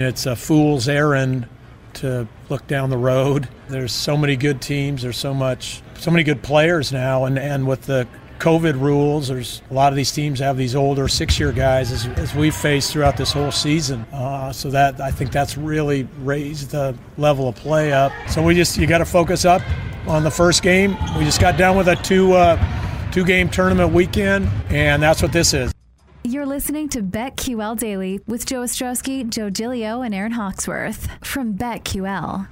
It's a fool's errand to look down the road. There's so many good teams. There's so much, so many good players now, and and with the COVID rules, there's a lot of these teams have these older six-year guys as, as we've faced throughout this whole season. Uh, so that I think that's really raised the level of play up. So we just you got to focus up on the first game. We just got done with a two uh, two-game tournament weekend, and that's what this is. You're listening to BetQL Daily with Joe Ostrowski, Joe Gilio, and Erin Hawksworth from BetQL.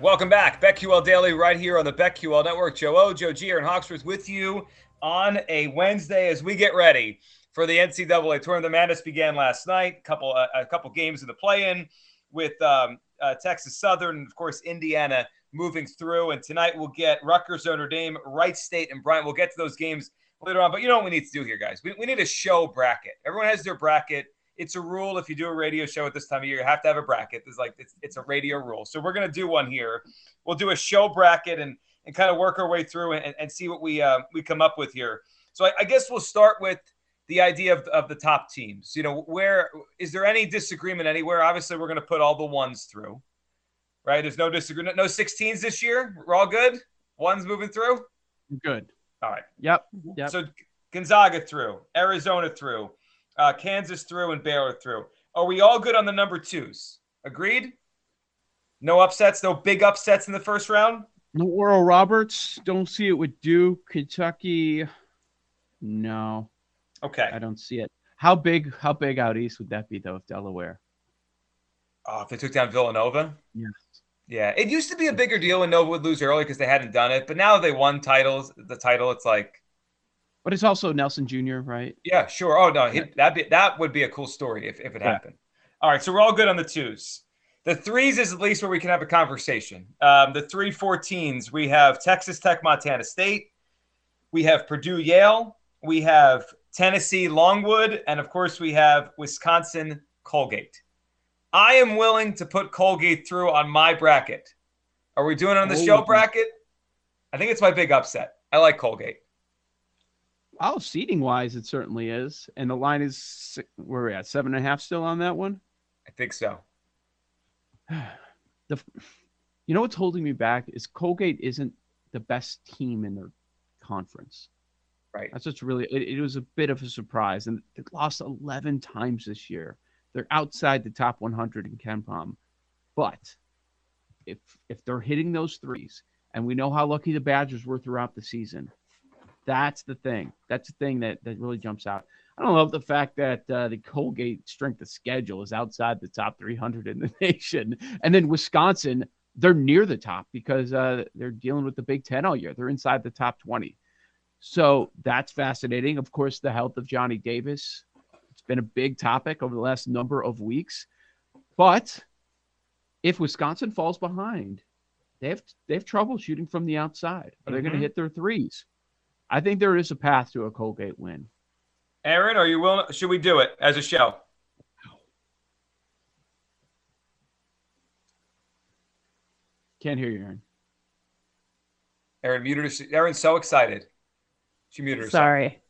Welcome back. BetQL Daily right here on the BetQL Network. Joe O, Joe G, Erin Hawksworth with you on a Wednesday as we get ready for the NCAA Tournament. The madness began last night. Couple uh, a couple games in the play-in with um, uh, Texas Southern and of course Indiana moving through. And tonight we'll get Rutgers, Notre Dame, Wright State, and Bryant. We'll get to those games later on. But you know what we need to do here, guys? We, we need a show bracket. Everyone has their bracket. It's a rule if you do a radio show at this time of year, you have to have a bracket. It's like it's, it's a radio rule. So we're gonna do one here. We'll do a show bracket and and kind of work our way through and, and see what we uh, we come up with here. So I, I guess we'll start with the idea of, of the top teams. You know, where is there any disagreement anywhere? Obviously, we're going to put all the ones through, right? There's no disagreement. No 16s this year. We're all good. Ones moving through. Good. All right. Yep. Yep. So Gonzaga through, Arizona through, uh, Kansas through, and Baylor through. Are we all good on the number twos? Agreed. No upsets. No big upsets in the first round. No Oral Roberts. Don't see it with Duke, Kentucky. No, Okay. I don't see it. How big? How big out east would that be though? If Delaware. Oh, if they took down Villanova. Yes. Yeah, it used to be a bigger deal when Nova would lose early because they hadn't done it, but now they won titles. The title, it's like, But it's also Nelson Jr. Right? yeah, sure. Oh no, he, that be that would be a cool story if, if it Yeah. happened. All right, so we're all good on the twos. The threes is at least where we can have a conversation. Um, the three 14s, we have Texas Tech, Montana State, we have Purdue, Yale, we have Tennessee, Longwood, and of course we have Wisconsin, Colgate. I am willing to put Colgate through on my bracket. Are we doing it on the show Oh. bracket? I think it's my big upset. I like Colgate. Oh, seating wise, it certainly is. And the line is where are we at seven and a half still on that one. I think so. The, you know what's holding me back is Colgate isn't the best team in their conference. Right. That's what's really. It, it was a bit of a surprise, and they lost eleven times this year. They're outside the top 100 in KenPom, but if if they're hitting those threes, and we know how lucky the Badgers were throughout the season, that's the thing. That's the thing that that really jumps out. I don't love the fact that uh, the Colgate strength of schedule is outside the top 300 in the nation, and then Wisconsin they're near the top because uh, they're dealing with the Big Ten all year. They're inside the top 20. So that's fascinating. Of course, the health of Johnny Davis. It's been a big topic over the last number of weeks. But if Wisconsin falls behind, they have they have trouble shooting from the outside. Are they going to mm-hmm. hit their threes? I think there is a path to a Colgate win. Erin, are you willing? Should we do it as a show? Can't hear you, Erin. Erin muted us. Erin's so excited. She muted herself. Sorry.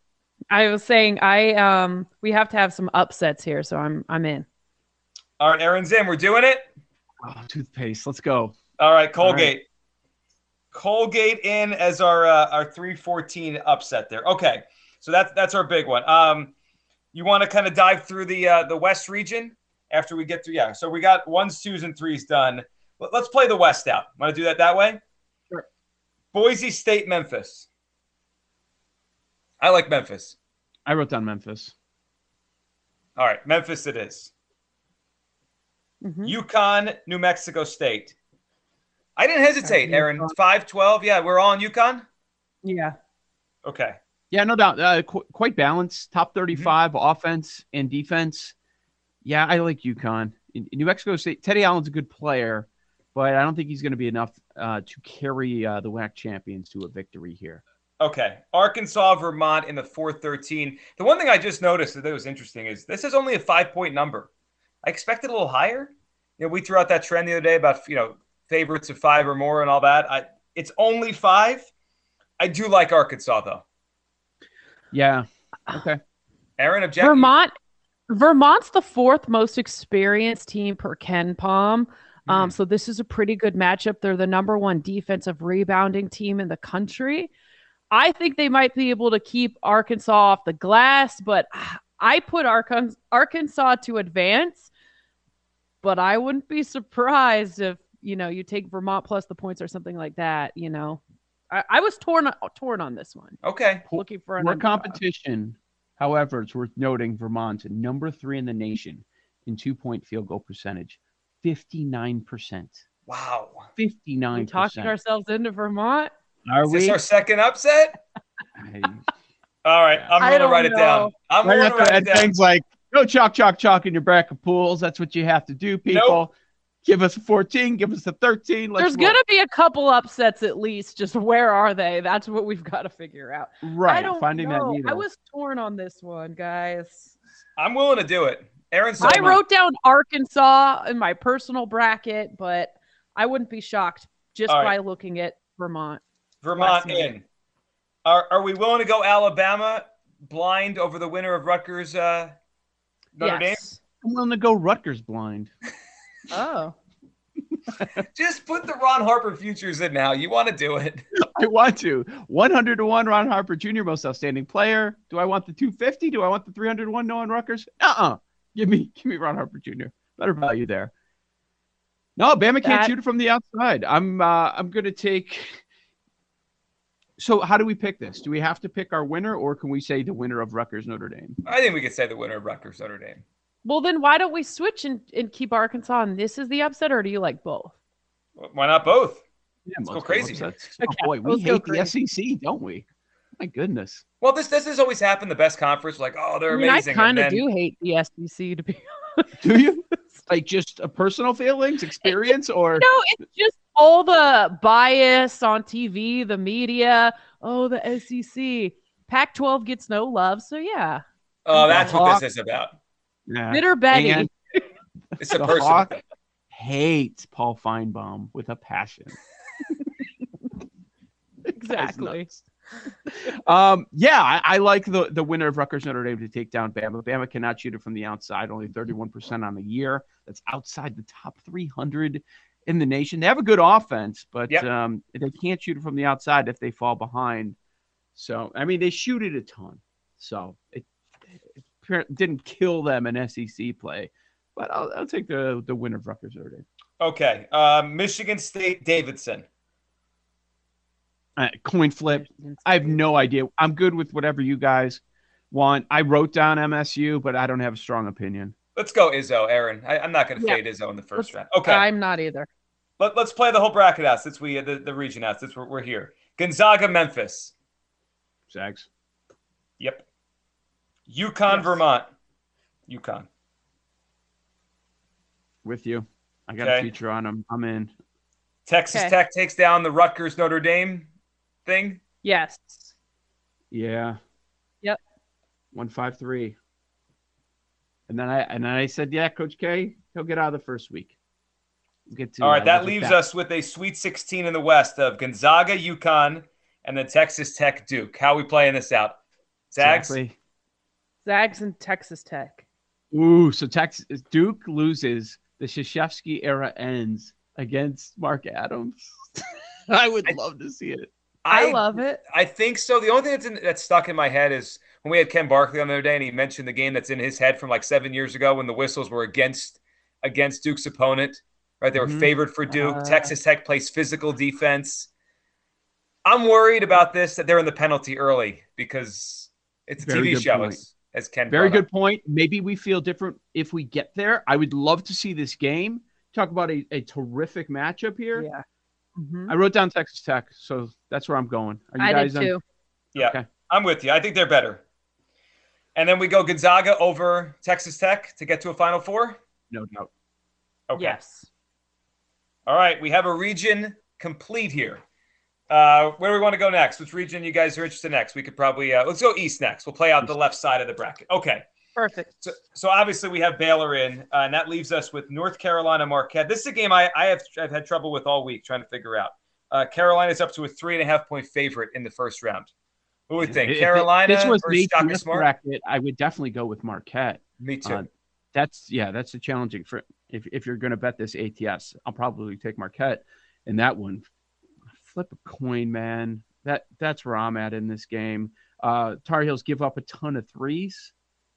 I was saying I um we have to have some upsets here, so I'm I'm in. All right, Erin's in. We're doing it. Oh, toothpaste. Let's go. All right, Colgate. Colgate in as our uh, our three fourteen upset there. Okay, so that's that's our big one. Um, you want to kind of dive through the uh, the West region after we get through? Yeah. So we got ones, twos, and threes done. Let- Let's play the West out. Want to do that that way? Sure. Boise State, Memphis. I like Memphis. I wrote down Memphis. All right, Memphis it is. Mhm. UConn, New Mexico State. I didn't hesitate, Erin. UConn. 5 12. Yeah, we're all on UConn. Yeah. Okay. Yeah, no doubt. Uh, qu- quite balanced. Top 35 offense and defense. Yeah, I like UConn. In, in New Mexico State, Teddy Allen's a good player, but I don't think he's going to be enough uh, to carry uh, the WAC champions to a victory here. Okay. Arkansas, Vermont in the 413. The one thing I just noticed that was interesting is this is only a five point number. I expected a little higher. You know, we threw out that trend the other day about, you know, favorites of five or more and all that. I, it's only five. I do like Arkansas, though. Yeah. Okay. Erin, object. Vermont Vermont's the fourth most experienced team per KenPom. Um, Mhm. so this is a pretty good matchup. They're the number one defensive rebounding team in the country. I think they might be able to keep Arkansas off the glass, but I put Arkansas to advance. But I wouldn't be surprised if you know you take Vermont plus the points or something like that. You know, I, I was torn torn on this one, Okay. looking for More competition. However, it's worth noting Vermont's number three in the nation in two point field goal percentage, 59%. Wow. 59%. We talking ourselves into Vermont. Are Is this we? our second upset? All right. I'm I going to don't write it down. I'm Right going to write it down. things like no chalk, chalk, chalk in your bracket pools. That's what you have to do, people. Give us a 14, give us a 13. Let's There's gonna be a couple upsets at least. Just where are they? That's what we've got to figure out. right I don't finding know. that needle. I was torn on this one, guys. I'm willing to do it. Erin I wrote down Arkansas in my personal bracket, but I wouldn't be shocked just All by looking at Vermont. Vermont in. Are, are we willing to go Alabama blind over the winner of Rutgers uh, Notre yes. I'm willing to go Rutgers blind. Oh. Just put the Ron Harper futures in now. You want to do it. I want to. 100 to 1 Ron Harper Jr., most outstanding player. Do I want the 250? Do I want the 300 to 1 Noah Rutgers? Uh-uh. Give me give me Ron Harper Jr. Better value there. No, Bama can't That- shoot it from the outside. I'm uh I'm gonna take so how do we pick this? Do we have to pick our winner or can we say the winner of Rutgers Notre Dame? I think we could say the winner of Rutgers Notre Dame. Well, then why don't we switch and, and keep Arkansas and this is the upset, or do you like both? Why not both? Yeah, Let's go crazy. upsets. Okay, Oh boy, we let's hate the. SEC, don't we? My goodness. Well, this this has always happened. The best conference, like oh, they're I mean, I amazing. and kind of then- do hate the SEC to be honest. Do you? like just a personal feelings, experience, or No, it's just all the bias on TV, the media. Oh, the SEC. Pac 12 gets no love. So, yeah. Oh, that's what Hawk- this is about. Nah. Bitter Betty. And It's a the person. Hawk hates Paul Finebaum with a passion. exactly. Um, yeah, I, I like the the winner of Rutgers Notre Dame to take down Bama. Bama cannot shoot it from the outside, only 31% on the year. That's outside the top 300 in the nation. They have a good offense, but Yep. um, they can't shoot it from the outside if they fall behind. So, I mean, they shoot it a ton. So it, it didn't kill them in SEC play, but I'll, I'll take the the winner of Rutgers Notre Dame. Okay, uh, Michigan State Davidson. Uh, coin flip. I have no idea. I'm good with whatever you guys want. I wrote down MSU, but I don't have a strong opinion. Let's go Izzo, Erin. I, I'm not going to Yeah. fade Izzo in the 1st round. Okay, I'm not either. Let, let's play the whole bracket out since we the, the region out since we're, we're here. Gonzaga, Memphis. Zags. Yep. UConn, Yes. Vermont. UConn. With you. I got Okay. a feature on them. I'm in. Texas Okay. Tech takes down the Rutgers Notre Dame thing. Yes. Yeah. Yep. One five three. And then I and then I said, yeah, Coach K, he'll get out of the first week. We'll get to All right, uh, that look at leaves us with a Sweet 16 in the West of Gonzaga, UConn, and the Texas Tech, Duke. How we playing this out? Zags. Exactly. Zags and Texas Tech. Ooh, so Texas Duke loses. The Krzyzewski era ends against Mark Adams. I would love to see it. I, love it. I think so. The only thing that's in, that's stuck in my head is when we had Ken Barkley on the other day, and he mentioned the game that's in his head from like seven years ago when the whistles were against against Duke's opponent. Right, they were Mhm. favored for Duke. Uh. Texas Tech plays physical defense. I'm worried about this that they're in the penalty early because it's a TV show, point. as, as Ken. Very brought good point. Maybe we feel different if we get there. I would love to see this game. Talk about a, a terrific matchup here. Yeah. Mhm. I wrote down Texas Tech, so that's where I'm going. Are you I guys did too. up. Yeah, Okay. I'm with you. I think they're better. And then we go Gonzaga over Texas Tech to get to a Final Four. No doubt. Okay. Yes. All right, we have a region complete here. Uh, where do we want to go next? Which region you guys are interested in next? We could probably uh, let's go east next. We'll play out the left side of the bracket. Okay, Perfect. so so obviously we have Baylor in, uh, and that leaves us with North Carolina Marquette. This is a game I, I have I've had trouble with all week trying to figure out. Uh, Carolina's up to a three and a half point favorite in the first round. Who would think? If it- Carolina this was or the Shaka Smart? bracket, I would definitely go with Marquette. Me too. Uh, That's yeah, that's a challenging for if if you're going to bet this ATS. I'll probably take Marquette in that one. Flip a coin, man. That that's where I'm at in this game. Uh, Tar Heels give up a ton of threes,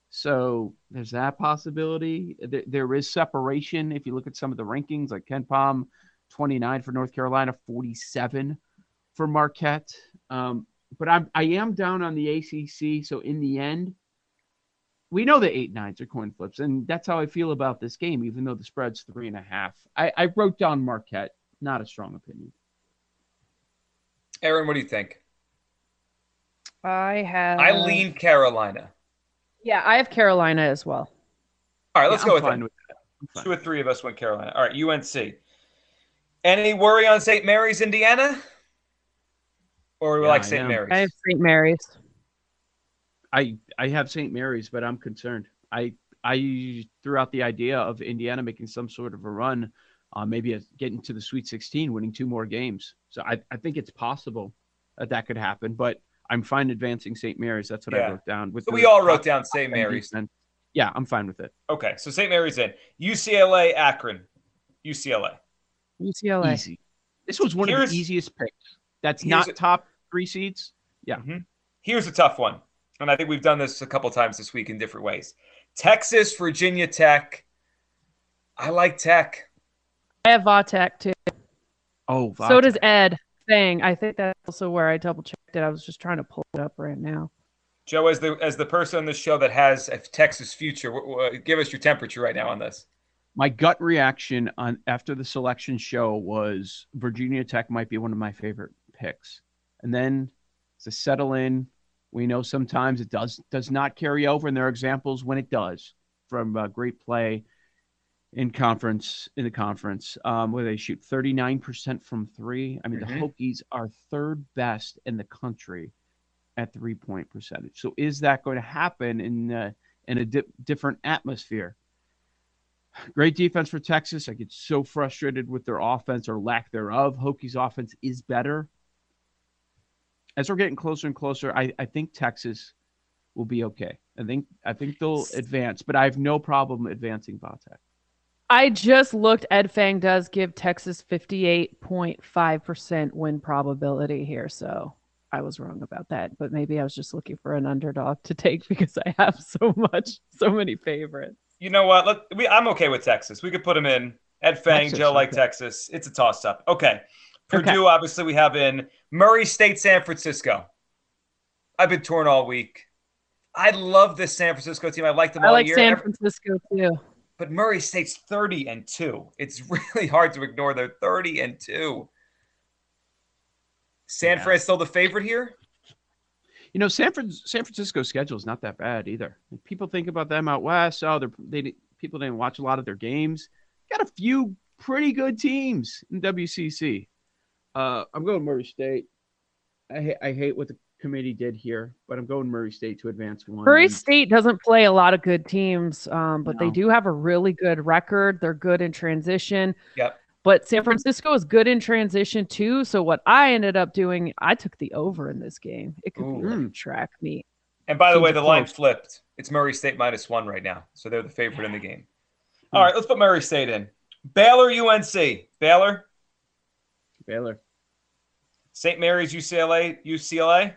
so there's that possibility. There, there is separation if you look at some of the rankings, like KenPom, 29 for North Carolina, 47 for Marquette. Um, but I'm I am down on the ACC, so in the end we know the eight nines are coin flips, and that's how I feel about this game, even though the spread's three and a half. I, I wrote down Marquette, not a strong opinion. Erin, what do you think? I have. I lean Carolina. Yeah, I have Carolina as well. All right, let's Yeah, go I'm with fine with that. Two or three of us went Carolina. All right, UNC. Any worry on St. Mary's, Indiana? Or we Yeah, like St. Mary's? I have St. Mary's. I I have St. Mary's, but I'm concerned. I I threw out the idea of Indiana making some sort of a run, uh, maybe a, getting to the Sweet 16, winning two more games. So I, I think it's possible that that could happen. But I'm fine advancing St. Mary's. That's what Yeah. I wrote down. With So we all wrote down St. Mary's. defense. Yeah, I'm fine with it. Okay, so St. Mary's in. UCLA, Akron. UCLA. UCLA. Easy. This was one of the easiest picks. That's not a- top three seeds. Yeah. Here's a tough one. And I think we've done this a couple times this week in different ways. Texas, Virginia Tech. I like Tech. I have Vatek too. Oh, So does Ed Feng. I think that's also where I double checked it. I was just trying to pull it up right now. Joe, as the as the person on the show that has a Texas future, wh- wh- give us your temperature right now on this. my gut reaction on after the selection show was Virginia Tech might be one of my favorite picks, and then to settle in, we know sometimes it does does not carry over, and there are examples when it does from uh, great play in conference in the conference um, where they shoot 39% from three. I mean, Mhm. the Hokies are third best in the country at three point percentage. So is that going to happen in uh, in a di- different atmosphere? Great defense for Texas. I get so frustrated with their offense or lack thereof. Hokies offense is better. As we're getting closer and closer, I, I think Texas will be okay. I think I think they'll advance, but I have no problem advancing Vatek. I just looked. Ed Feng does give Texas 58.5% win probability here. So I was wrong about that. But maybe I was just looking for an underdog to take because I have so much, so many favorites. You know what? Let, we, I'm okay with Texas. We could put them in. Ed Feng, Texas, Joe like okay. Texas. It's a toss up. Okay. Okay. Purdue, obviously, we have in Murray State, San Francisco. I've been torn all week. I love this San Francisco team. I like them I all like year. San Francisco too. but Murray State's 30 and 2. It's really hard to ignore their 30 and 2. San Yeah. Fran still the favorite here? You know, San Fran, San Francisco's schedule is not that bad either. People think about them out west. Oh, they're, they people didn't watch a lot of their games. Got a few pretty good teams in WCC. Uh, I'm going Murray State. I, ha- I hate what the committee did here, but I'm going Murray State to advance one. Murray And- State doesn't play a lot of good teams, um, but they do have a really good record. They're good in transition. Yep. But San Francisco is good in transition too. So what I ended up doing, I took the over in this game. It could be like track meet. And by the Seems way, the line flipped. It's Murray State minus one right now. So they're the favorite in the game. All right, let's put Murray State in. Baylor, UNC. Baylor, Baylor. St. Mary's, UCLA, UCLA.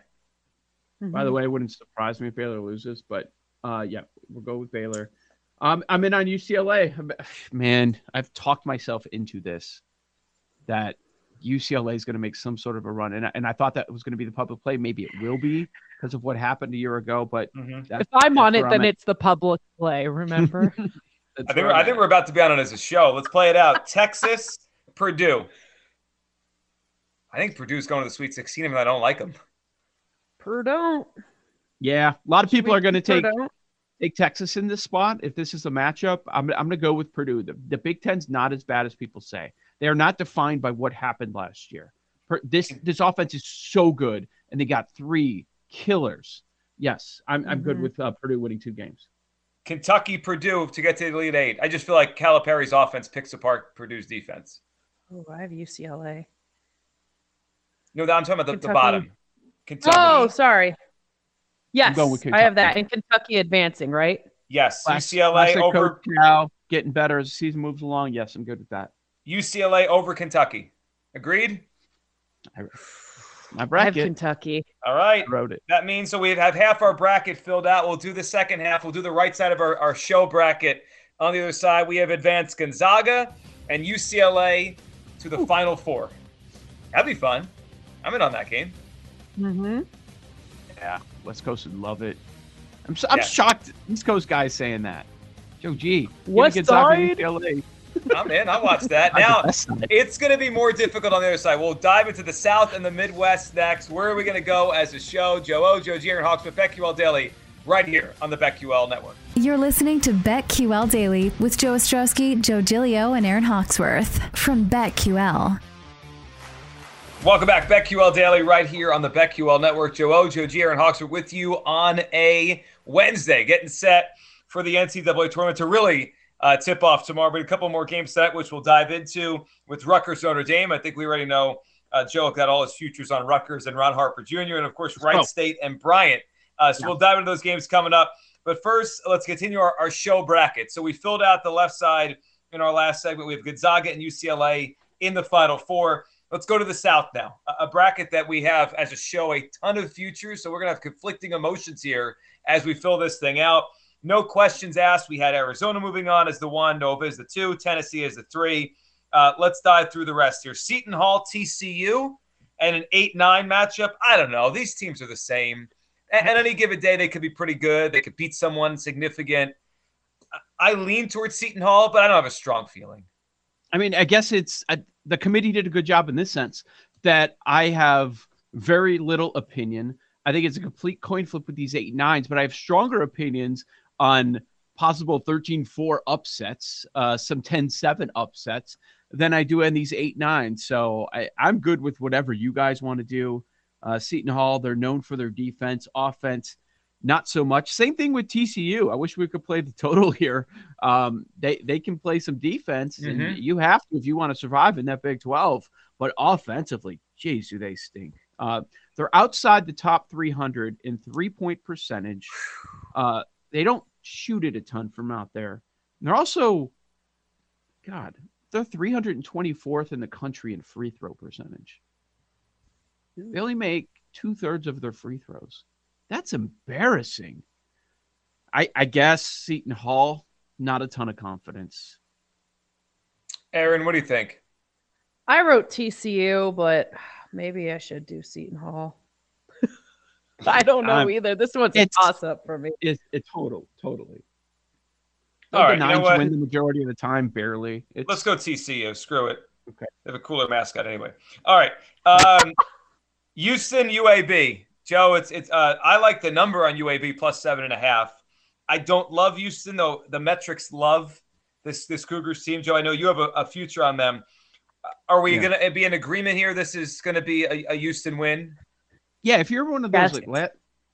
By the way, it wouldn't surprise me if Baylor loses, but uh, yeah, we'll go with Baylor. Um, I'm in on UCLA. I'm- Man, I've talked myself into this that UCLA is going to make some sort of a run, and I, and I thought that was going to be the public play. Maybe it will be because of what happened a year ago, but Mhm. that's, if I'm on it, then I'm at. it's the public play. Remember? I think, we're, I think we're about to be on it as a show. Let's play it out. Texas, Purdue. I think Purdue's going to the Sweet 16, even though I don't like them. Purdue. yeah. A lot of people are going to take Purdue. take Texas in this spot. If this is a matchup, I'm, I'm going to go with Purdue. The, the Big Ten's not as bad as people say. They are not defined by what happened last year. Per, this this offense is so good, and they got three killers. Yes, I'm I'm good Mhm. with uh, Purdue winning two games. Kentucky, Purdue to get to the Elite Eight. I just feel like Calipari's offense picks apart Purdue's defense. Oh, I have UCLA. No, I'm talking about the, the bottom. Kentucky. Oh, sorry. Yes, I have that. Kentucky. And Kentucky advancing, right? Yes, Class- UCLA classic over Coach Cal, getting better as the season moves along. Yes, I'm good with that. UCLA over Kentucky. Agreed. I, my I have bracket Kentucky. All right. wrote it. That means so we have half our bracket filled out. We'll do the second half. We'll do the right side of our, our show bracket. On the other side, we have advanced Gonzaga and UCLA to the Final Four. That'd be fun. I'm in on that game. Mm-hmm. Yeah, West Coast would love it. I'm so, I'm Yeah. shocked. East Coast guys saying that. Joe G. give me West side? UCLA. I'm in. I'll watch that. Now, it's going to be more difficult on the other side. We'll dive into the South and the Midwest next. Where are we going to go as a show? Joe O, Joe G, and Hawks with BetQL Daily right here on the BetQL Network. You're listening to BetQL Daily with Joe Ostrowski, Joe Gilio, and Erin Hawksworth from BetQL. Welcome back, BetQL Daily, right here on the BetQL Network. Joe O, Joe G, Erin Hawks are with you on a Wednesday, getting set for the NCAA tournament to really uh, tip off tomorrow. But a couple more games set, which we'll dive into with Rutgers Notre Dame. I think we already know uh, Joe got all his futures on Rutgers and Ron Harper Jr., and of course, Wright go. State and Bryant. Uh, so we'll dive into those games coming up. But first, let's continue our, our show bracket. So we filled out the left side in our last segment. We have Gonzaga and UCLA in the Final Four. Let's go to the South now. A, bracket that we have as a show a ton of futures. So we're going to have conflicting emotions here as we fill this thing out. No questions asked. We had Arizona moving on as the one, Nova as the two, Tennessee as the three. Uh, let's dive through the rest here. Seton Hall, TCU, and an 8 9 matchup. I don't know. These teams are the same. And, any given day, they could be pretty good. They could beat someone significant. I- lean towards Seton Hall, but I don't have a strong feeling. I mean, I guess it's the committee did a good job in this sense that I have very little opinion. I think it's a complete coin flip with these eight nines, but I have stronger opinions on possible 13-4 upsets, uh, some 10-7 upsets than I do on these eight nines. So I, I'm good with whatever you guys want to do. Uh, Seton Hall, they're known for their defense, offense, not so much. Same thing with TCU. I wish we could play the total here. Um, they they can play some defense, Mhm. and you have to if you want to survive in that Big 12. But offensively, geez, do they stink. Uh, they're outside the top 300 in three point percentage. Uh, they don't shoot it a ton from out there. And they're also, God, they're 324th in the country in free throw percentage. They only make two thirds of their free throws. That's embarrassing. I, I guess Seton Hall, not a ton of confidence. Erin, what do you think? I wrote TCU, but maybe I should do Seton Hall. I don't know Um, either. This one's a toss up for me. It's it total, totally. All the right, you know win the majority of the time, barely. It's, Let's go TCU. Screw it. Okay. They have a cooler mascot anyway. All right. Um, Houston UAB. Joe, it's it's. Uh, I like the number on UAB plus seven and a half. I don't love Houston though. The metrics love this this Cougars team. Joe, I know you have a, a future on them. Are we Yeah. going to be in agreement here? This is going to be a, a Houston win. Yeah, if you're one of those Yes. like la-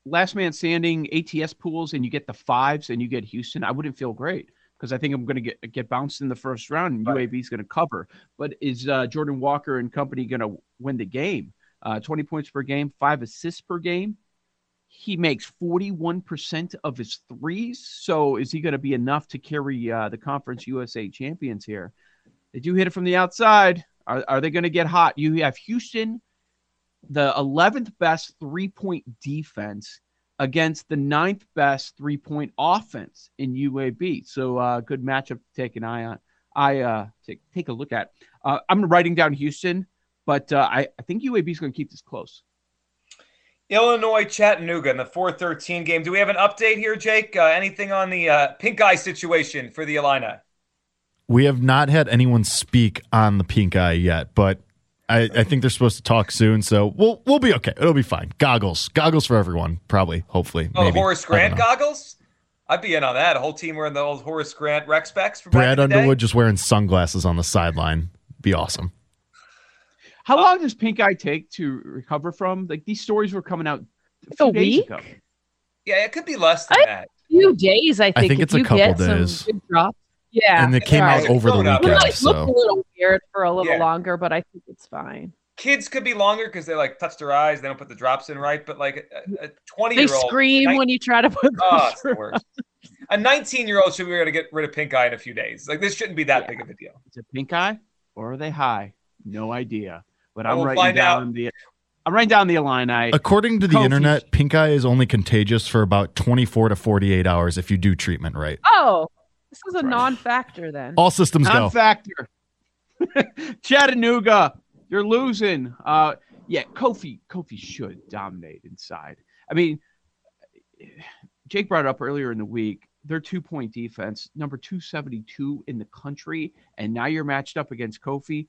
last man standing ATS pools and you get the fives and you get Houston, I wouldn't feel great because I think I'm going to get get bounced in the first round and Right. UAB is going to cover. But is uh, Jordan Walker and company going to win the game? Uh, 20 points per game, five assists per game. He makes 41% of his threes. So is he going to be enough to carry uh, the Conference USA champions here? They do hit it from the outside. Are, are they going to get hot? You have Houston, the 11th best three point defense against the ninth best three point offense in UAB. So, uh, good matchup to take an eye on. I uh, take, take a look at. Uh, I'm writing down Houston, but uh, I, I think UAB is going to keep this close. Illinois Chattanooga in the 413 game. Do we have an update here, Jake? Uh, anything on the uh, pink eye situation for the Illini? We have not had anyone speak on the pink eye yet, but I, I think they're supposed to talk soon, so we'll we'll be okay. It'll be fine. Goggles, goggles for everyone, probably, hopefully. Oh, maybe. Horace Grant goggles? I'd be in on that. A whole team wearing the old Horace Grant rec specs from back Brad in the day. Underwood just wearing sunglasses on the sideline. Be awesome. How uh, long does pink eye take to recover from? Like these stories were coming out a few A days week? ago. Yeah, it could be less than I- that. Few days, I think. think if it's a you couple days. Drops. Yeah. and it came all out over the Going up. It weekend. might look a little weird for a little Yeah. longer, but I think it's fine. kids could be longer because they like touch their eyes, they don't put the drops in right. But like a 20 They year old, scream when you try to put oh, those it's the worst. A 19 year old should be able to get rid of pink eye in a few days. Like this shouldn't be that Yeah. big of a deal. Is it pink eye or are they high? No idea. But I'm we'll writing down out. the I'm writing down the Illini. According to the Kofi- internet, pink eye is only contagious for about 24 to 48 hours if you do treatment right. Oh, this is a Right. non-factor then. All systems go. Non-factor. Chattanooga, you're losing. Uh, yeah, Kofi. Kofi should dominate inside. I mean, Jake brought it up earlier in the week. Their two-point defense, number 272 in the country, and now you're matched up against Kofi.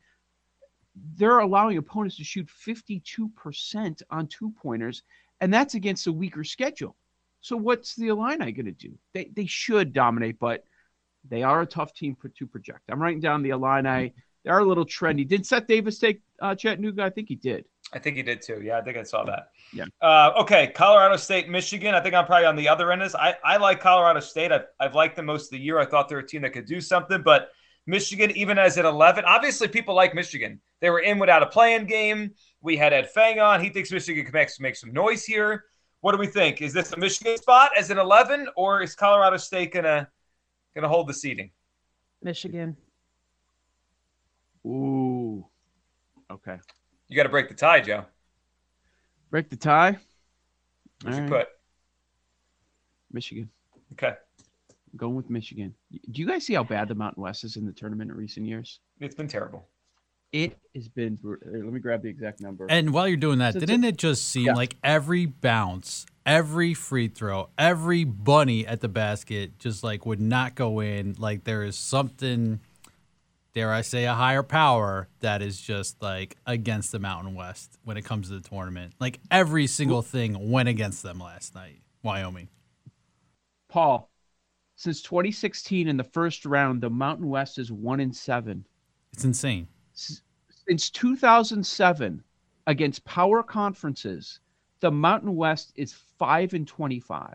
They're allowing opponents to shoot 52% on two-pointers, and that's against a weaker schedule. So what's the Illini going to do? They they should dominate, but they are a tough team pro- to project. I'm writing down the Illini. They are a little trendy. Did Seth Davis take uh, Chattanooga? I think he did. I think he did too. Yeah, I think I saw that. Yeah. Uh, okay, Colorado State, Michigan. I think I'm probably on the other end. of this. I, I like Colorado State. I've, I've liked them most of the year. I thought they're a team that could do something, but Michigan, even as at 11, obviously people like Michigan. They were in without a playing game. We had Ed Feng on. He thinks Michigan can make, make some noise here. What do we think? Is this a Michigan spot as an 11, or is Colorado State gonna gonna hold the seating? Michigan. Ooh. Okay. You got to break the tie, Joe. Break the tie. Who's you All put? right. Michigan. Okay, I'm going with Michigan. Do you guys see how bad the Mountain West is in the tournament in recent years? it's been terrible. It has been. Uh, let me grab the exact number. And while you're doing that, So didn't it just seem Yeah. like every bounce, every free throw, every bunny at the basket just like would not go in? Like there is something, dare I say, a higher power that is just like against the Mountain West when it comes to the tournament. Like every single thing went against them last night. Wyoming. Paul, since 2016 in the first round, the Mountain West is one in seven. It's insane. Since 2007, against power conferences, the Mountain West is five and 25.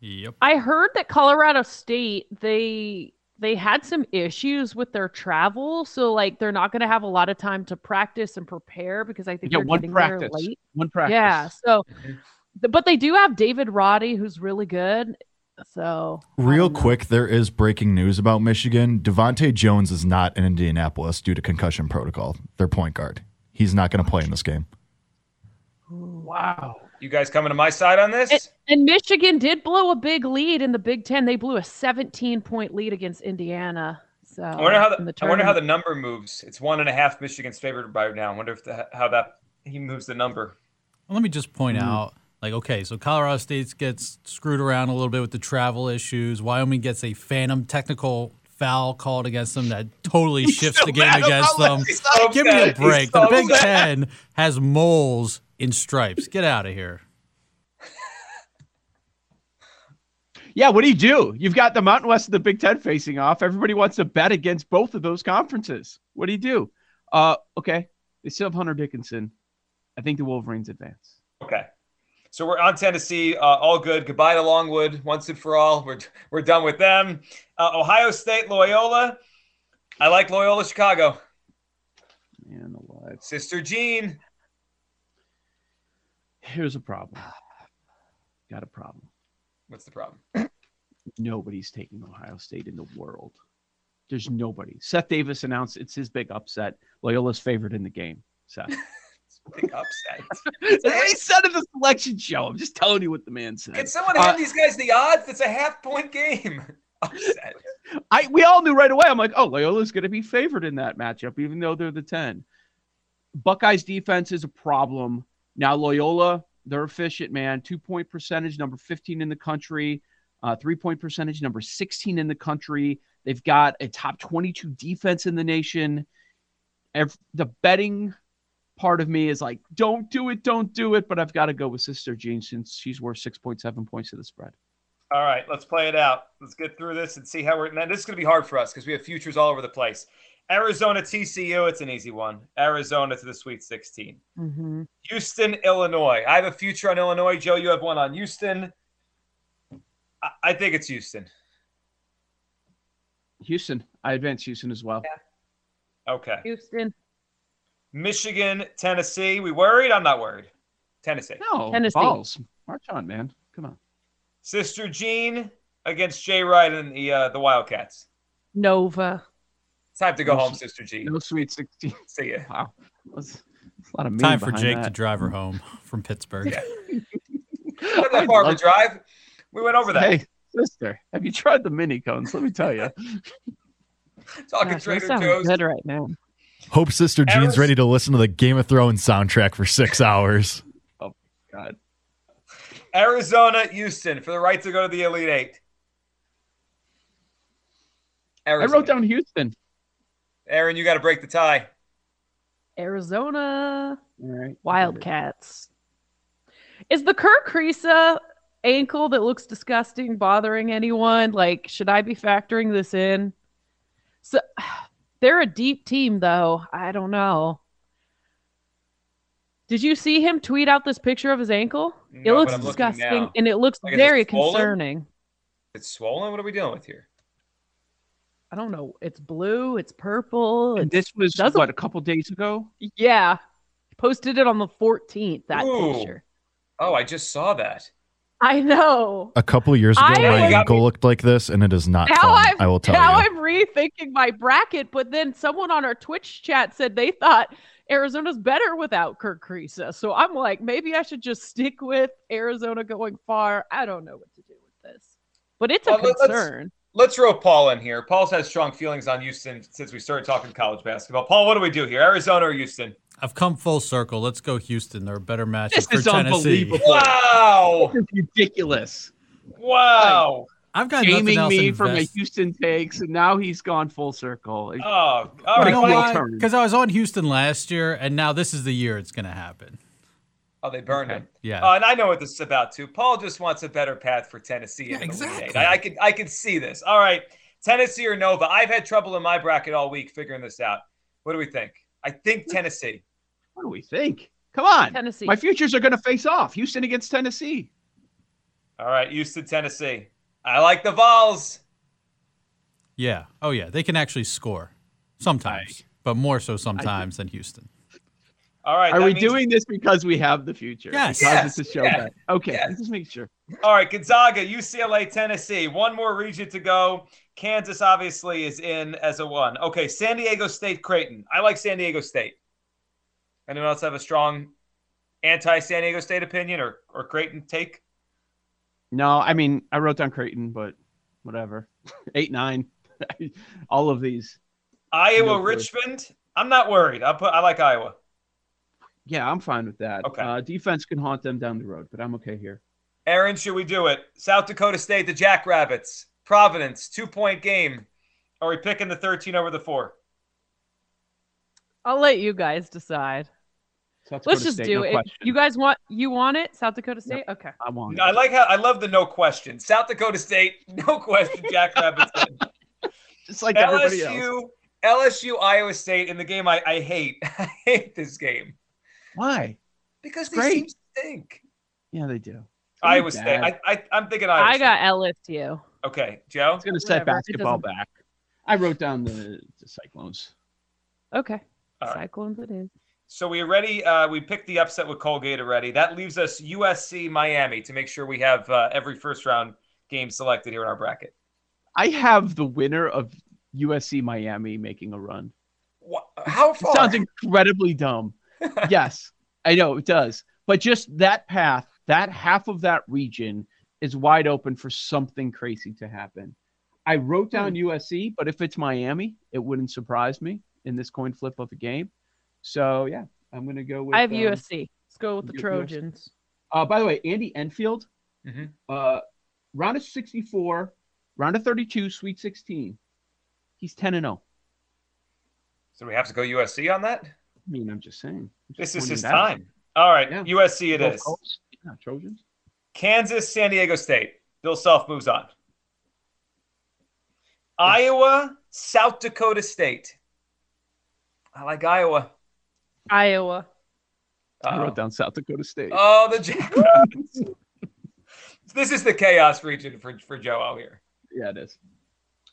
Yep. I heard that Colorado State they they had some issues with their travel, so like they're not going to have a lot of time to practice and prepare because I think Yeah, they're one getting practice. there late. One practice. Yeah, so mm-hmm. th- but they do have David Roddy who's really good. So Real quick, there is breaking news about Michigan. DeVante' Jones is not in Indianapolis due to concussion protocol. Their point guard. He's not going to play in this game. Wow. You guys coming to my side on this? And, and Michigan did blow a big lead in the Big Ten. They blew a 17 point lead against Indiana. So I wonder how the, the I wonder how the number moves. It's one and a half. Michigan's favored by now. I wonder if the, how that he moves the number. Well, let me just point Mm. out, like, okay, so Colorado State gets screwed around a little bit with the travel issues. Wyoming gets a phantom technical foul called against them that totally shifts the game against them. So Give me a break. so The Big upset. Ten has moles in stripes. Get out of here. Yeah, what do you do? You've got the Mountain West and the Big Ten facing off. Everybody wants to bet against both of those conferences. What do you do? Uh, okay. They still have Hunter Dickinson. I think the Wolverines advance. Okay. So we're on Tennessee. Uh, all good. Goodbye to Longwood once and for all. We're we're done with them. Uh, Ohio State, Loyola. I like Loyola Chicago. Man alive. Sister Jean. Here's a problem. Got a problem. What's the problem? Nobody's taking Ohio State in the world. There's nobody. Seth Davis announced it's his big upset. Loyola's favored in the game. Seth. Upset. That's what he said in the selection show. I'm just telling you what the man said. Can someone Uh, hand these guys the odds? It's a half point game. Upset. I we all knew right away. I'm like, oh, Loyola's going to be favored in that matchup, even though they're the ten. Buckeyes defense is a problem. Now Loyola, they're efficient, man. Two point percentage, number 15 in the country. Uh, three point percentage, number 16 in the country. They've got a top 22 defense in the nation. Ev- the betting part of me is like, don't do it, don't do it. But I've got to go with Sister Jean since she's worth 6.7 points to the spread. All right, let's play it out. Let's get through this and see how we're. Now, this is going to be hard for us because we have futures all over the place. Arizona TCU, it's an easy one. Arizona to the Sweet 16. Mhm. Houston, Illinois. I have a future on Illinois. Joe, you have one on Houston. I, I think it's Houston. Houston, I advance Houston as well. Yeah. Okay. Houston. Michigan, Tennessee. We worried? I'm not worried. Tennessee. No, Tennessee. balls. March on, man. Come on. Sister Jean against Jay Wright and the uh, the Wildcats. Nova. Time to go No, home, Sister Jean. No sweet 16. See ya. Wow. That's, that's a lot of meaning Time for behind Jake to drive her home from Pittsburgh. Not that far of a love- drive. We went over that. Hey, sister, have you tried the mini cones? Let me tell you. Talking Gosh, that Trader sounds Joe's. good right now. Hope Sister Jean's Aris- ready to listen to the Game of Thrones soundtrack for six hours. Oh God. Arizona, Houston for the right to go to the Elite Eight. I Arizona. wrote down Houston. Erin, you got to break the tie. Arizona All right. Wildcats. Is the Kerr Kriisa ankle that looks disgusting bothering anyone? Like, should I be factoring this in? So they're a deep team, though. I don't know. Did you see him tweet out this picture of his ankle? it looks but I'm looking disgusting and it looks Like, is it very concerning. It's swollen. What are we dealing with here? I don't know. It's blue, it's purple. And It's, this was doesn't- what a couple days ago. yeah. Posted it on the 14th, that Ooh. picture. Oh, I just saw that. I know. A couple years ago, I my was- ankle looked like this, and it is not now fun. I'm I will tell now you. I'm rethinking my bracket, but then someone on our Twitch chat said they thought Arizona's better without Kerr Kriisa. So I'm like, maybe I should just stick with Arizona going far. I don't know what to do with this, but it's a Uh, let- let's- concern. Let's throw Paul in here. Paul's had strong feelings on Houston since we started talking college basketball. Paul, what do we do here? Arizona or Houston? I've come full circle. Let's go Houston. They're a better matchup This for is Tennessee. unbelievable. Wow! This is ridiculous. Wow! I've got nothing Gaming else to me for my. Houston takes, and now he's gone full circle. Oh, all You right. You know Quick why? turn. Because I was on Houston last year, and now this is the year it's going to happen. Oh, they burned Okay. him. Yeah. Uh, and I know what this is about too. Paul just wants a better path for Tennessee. Yeah, in the exactly. I, I can I can see this. All right, Tennessee or Nova. I've had trouble in my bracket all week figuring this out. What do we think? I think Tennessee. What do we think? Come on. Tennessee. My futures are going to face off. Houston against Tennessee. All right, Houston, Tennessee. I like the Vols. yeah. Oh, yeah. They can actually score sometimes, but more so sometimes than Houston. All right. Are we means- doing this because we have the future? Yes. Because Yes, it's a show yeah, bet. Okay. yes. Just make sure. All right, Gonzaga, UCLA, Tennessee. One more region to go. Kansas obviously is in as a one. Okay, San Diego State, Creighton. I like San Diego State. Anyone else have a strong anti-San Diego State opinion or or Creighton take? No, I mean, I wrote down Creighton, but whatever. Eight, nine. All of these. Iowa, No clue. Richmond. I'm not worried. I put I like Iowa. Yeah, I'm fine with that. Okay. Uh, defense can haunt them down the road, but I'm okay here. Erin, should we do it? South Dakota State, the Jackrabbits. Providence, two point game. Are we picking the 13 over the four? I'll let you guys decide. South Let's just State, do no it. question. You guys want you want it? South Dakota State? Okay. I want it. I like how I love the no question. South Dakota State, no question. Jackrabbits. in. Just like everybody else. LSU, LSU, Iowa State in the game I, I hate. I hate this game Why? because these Great. teams stink. Yeah, they do. Iowa. State. I, I, I'm thinking Iowa I State. got LSU. Okay, Joe. It's going to set basketball back. I wrote down the, the Cyclones. Okay. All right. Cyclones it is. So we already uh, we picked the upset with Colgate already. That leaves us USC Miami to make sure we have uh, every first round game selected here in our bracket. I have the winner of USC Miami making a run. Wha- How It sounds incredibly dumb. yes, I know it does. But just that path, that half of that region is wide open for something crazy to happen. I wrote down USC, but if it's Miami, it wouldn't surprise me in this coin flip of a game. So yeah, I'm gonna go with. I have um, USC. Let's go with the Trojans. Uh, by the way, Andy Enfield, Mhm. uh, round of 64, round of 32, Sweet 16. He's 10 and 0. so we have to go USC on that. I mean, I'm just saying. I'm This just is his it out. time. All right, Yeah. USC it Gulf is. Coast. Yeah, Trojans. Kansas, San Diego State. Bill Self moves on. Iowa, South Dakota State. I like Iowa. Iowa. I Uh-oh. wrote down South Dakota State. Oh, the Jackrabbits. this is the chaos region for, for Joe out here. Yeah, it is.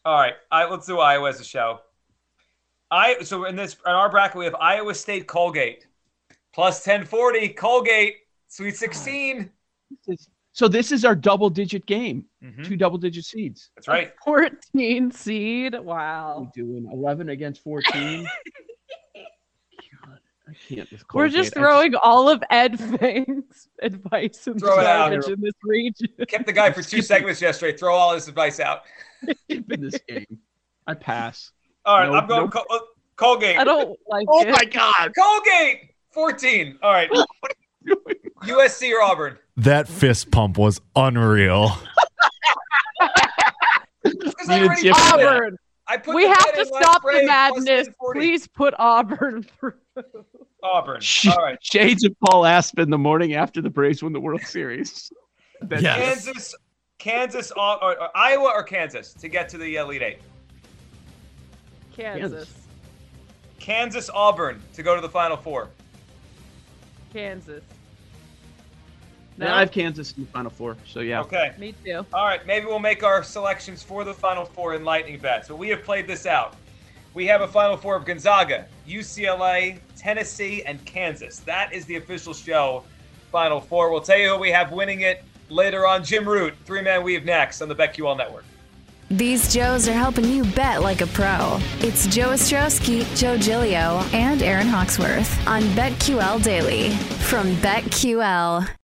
All right, I, let's do Iowa as a show. I so in this in our bracket we have Iowa State Colgate plus 1040 Colgate Sweet 16. So this is our double digit game. Mhm. Two double digit seeds. That's right. 14 seed. Wow. We're doing 11 against 14. God, I can't. We're just I throwing all of Ed Feng's advice and Throw it out. garbage in this region. Kept the guy for two segments yesterday. Throw all his advice out. skip in this game. I pass. All right, No, I'm going no. Col- uh, Colgate. I don't like Oh it. my God! Colgate 14. All right. USC or Auburn? That fist pump was unreal. I Needed already Jim put it. Auburn. I put We have to stop the madness. Please put Auburn through. Auburn. Sh- All right. Shades of Paul Aspen the morning after the Braves won the World Series. That's Yes. Kansas, Kansas, or, or- or Iowa or Kansas to get to the Elite Eight. Kansas. Kansas, Auburn to go to the Final Four. Kansas. No, I have Kansas in the Final Four. So yeah. Okay. Me too. All right. Maybe we'll make our selections for the Final Four in lightning bets. But we have played this out. We have a Final Four of Gonzaga, UCLA, Tennessee, and Kansas. That is the official show. Final Four. We'll tell you who we have winning it later on. Jim Root, three man weave next on the BetQL Network. These Joes are helping you bet like a pro. It's Joe Ostrowski, Joe Giglio, and Erin Hawksworth on BetQL Daily from BetQL.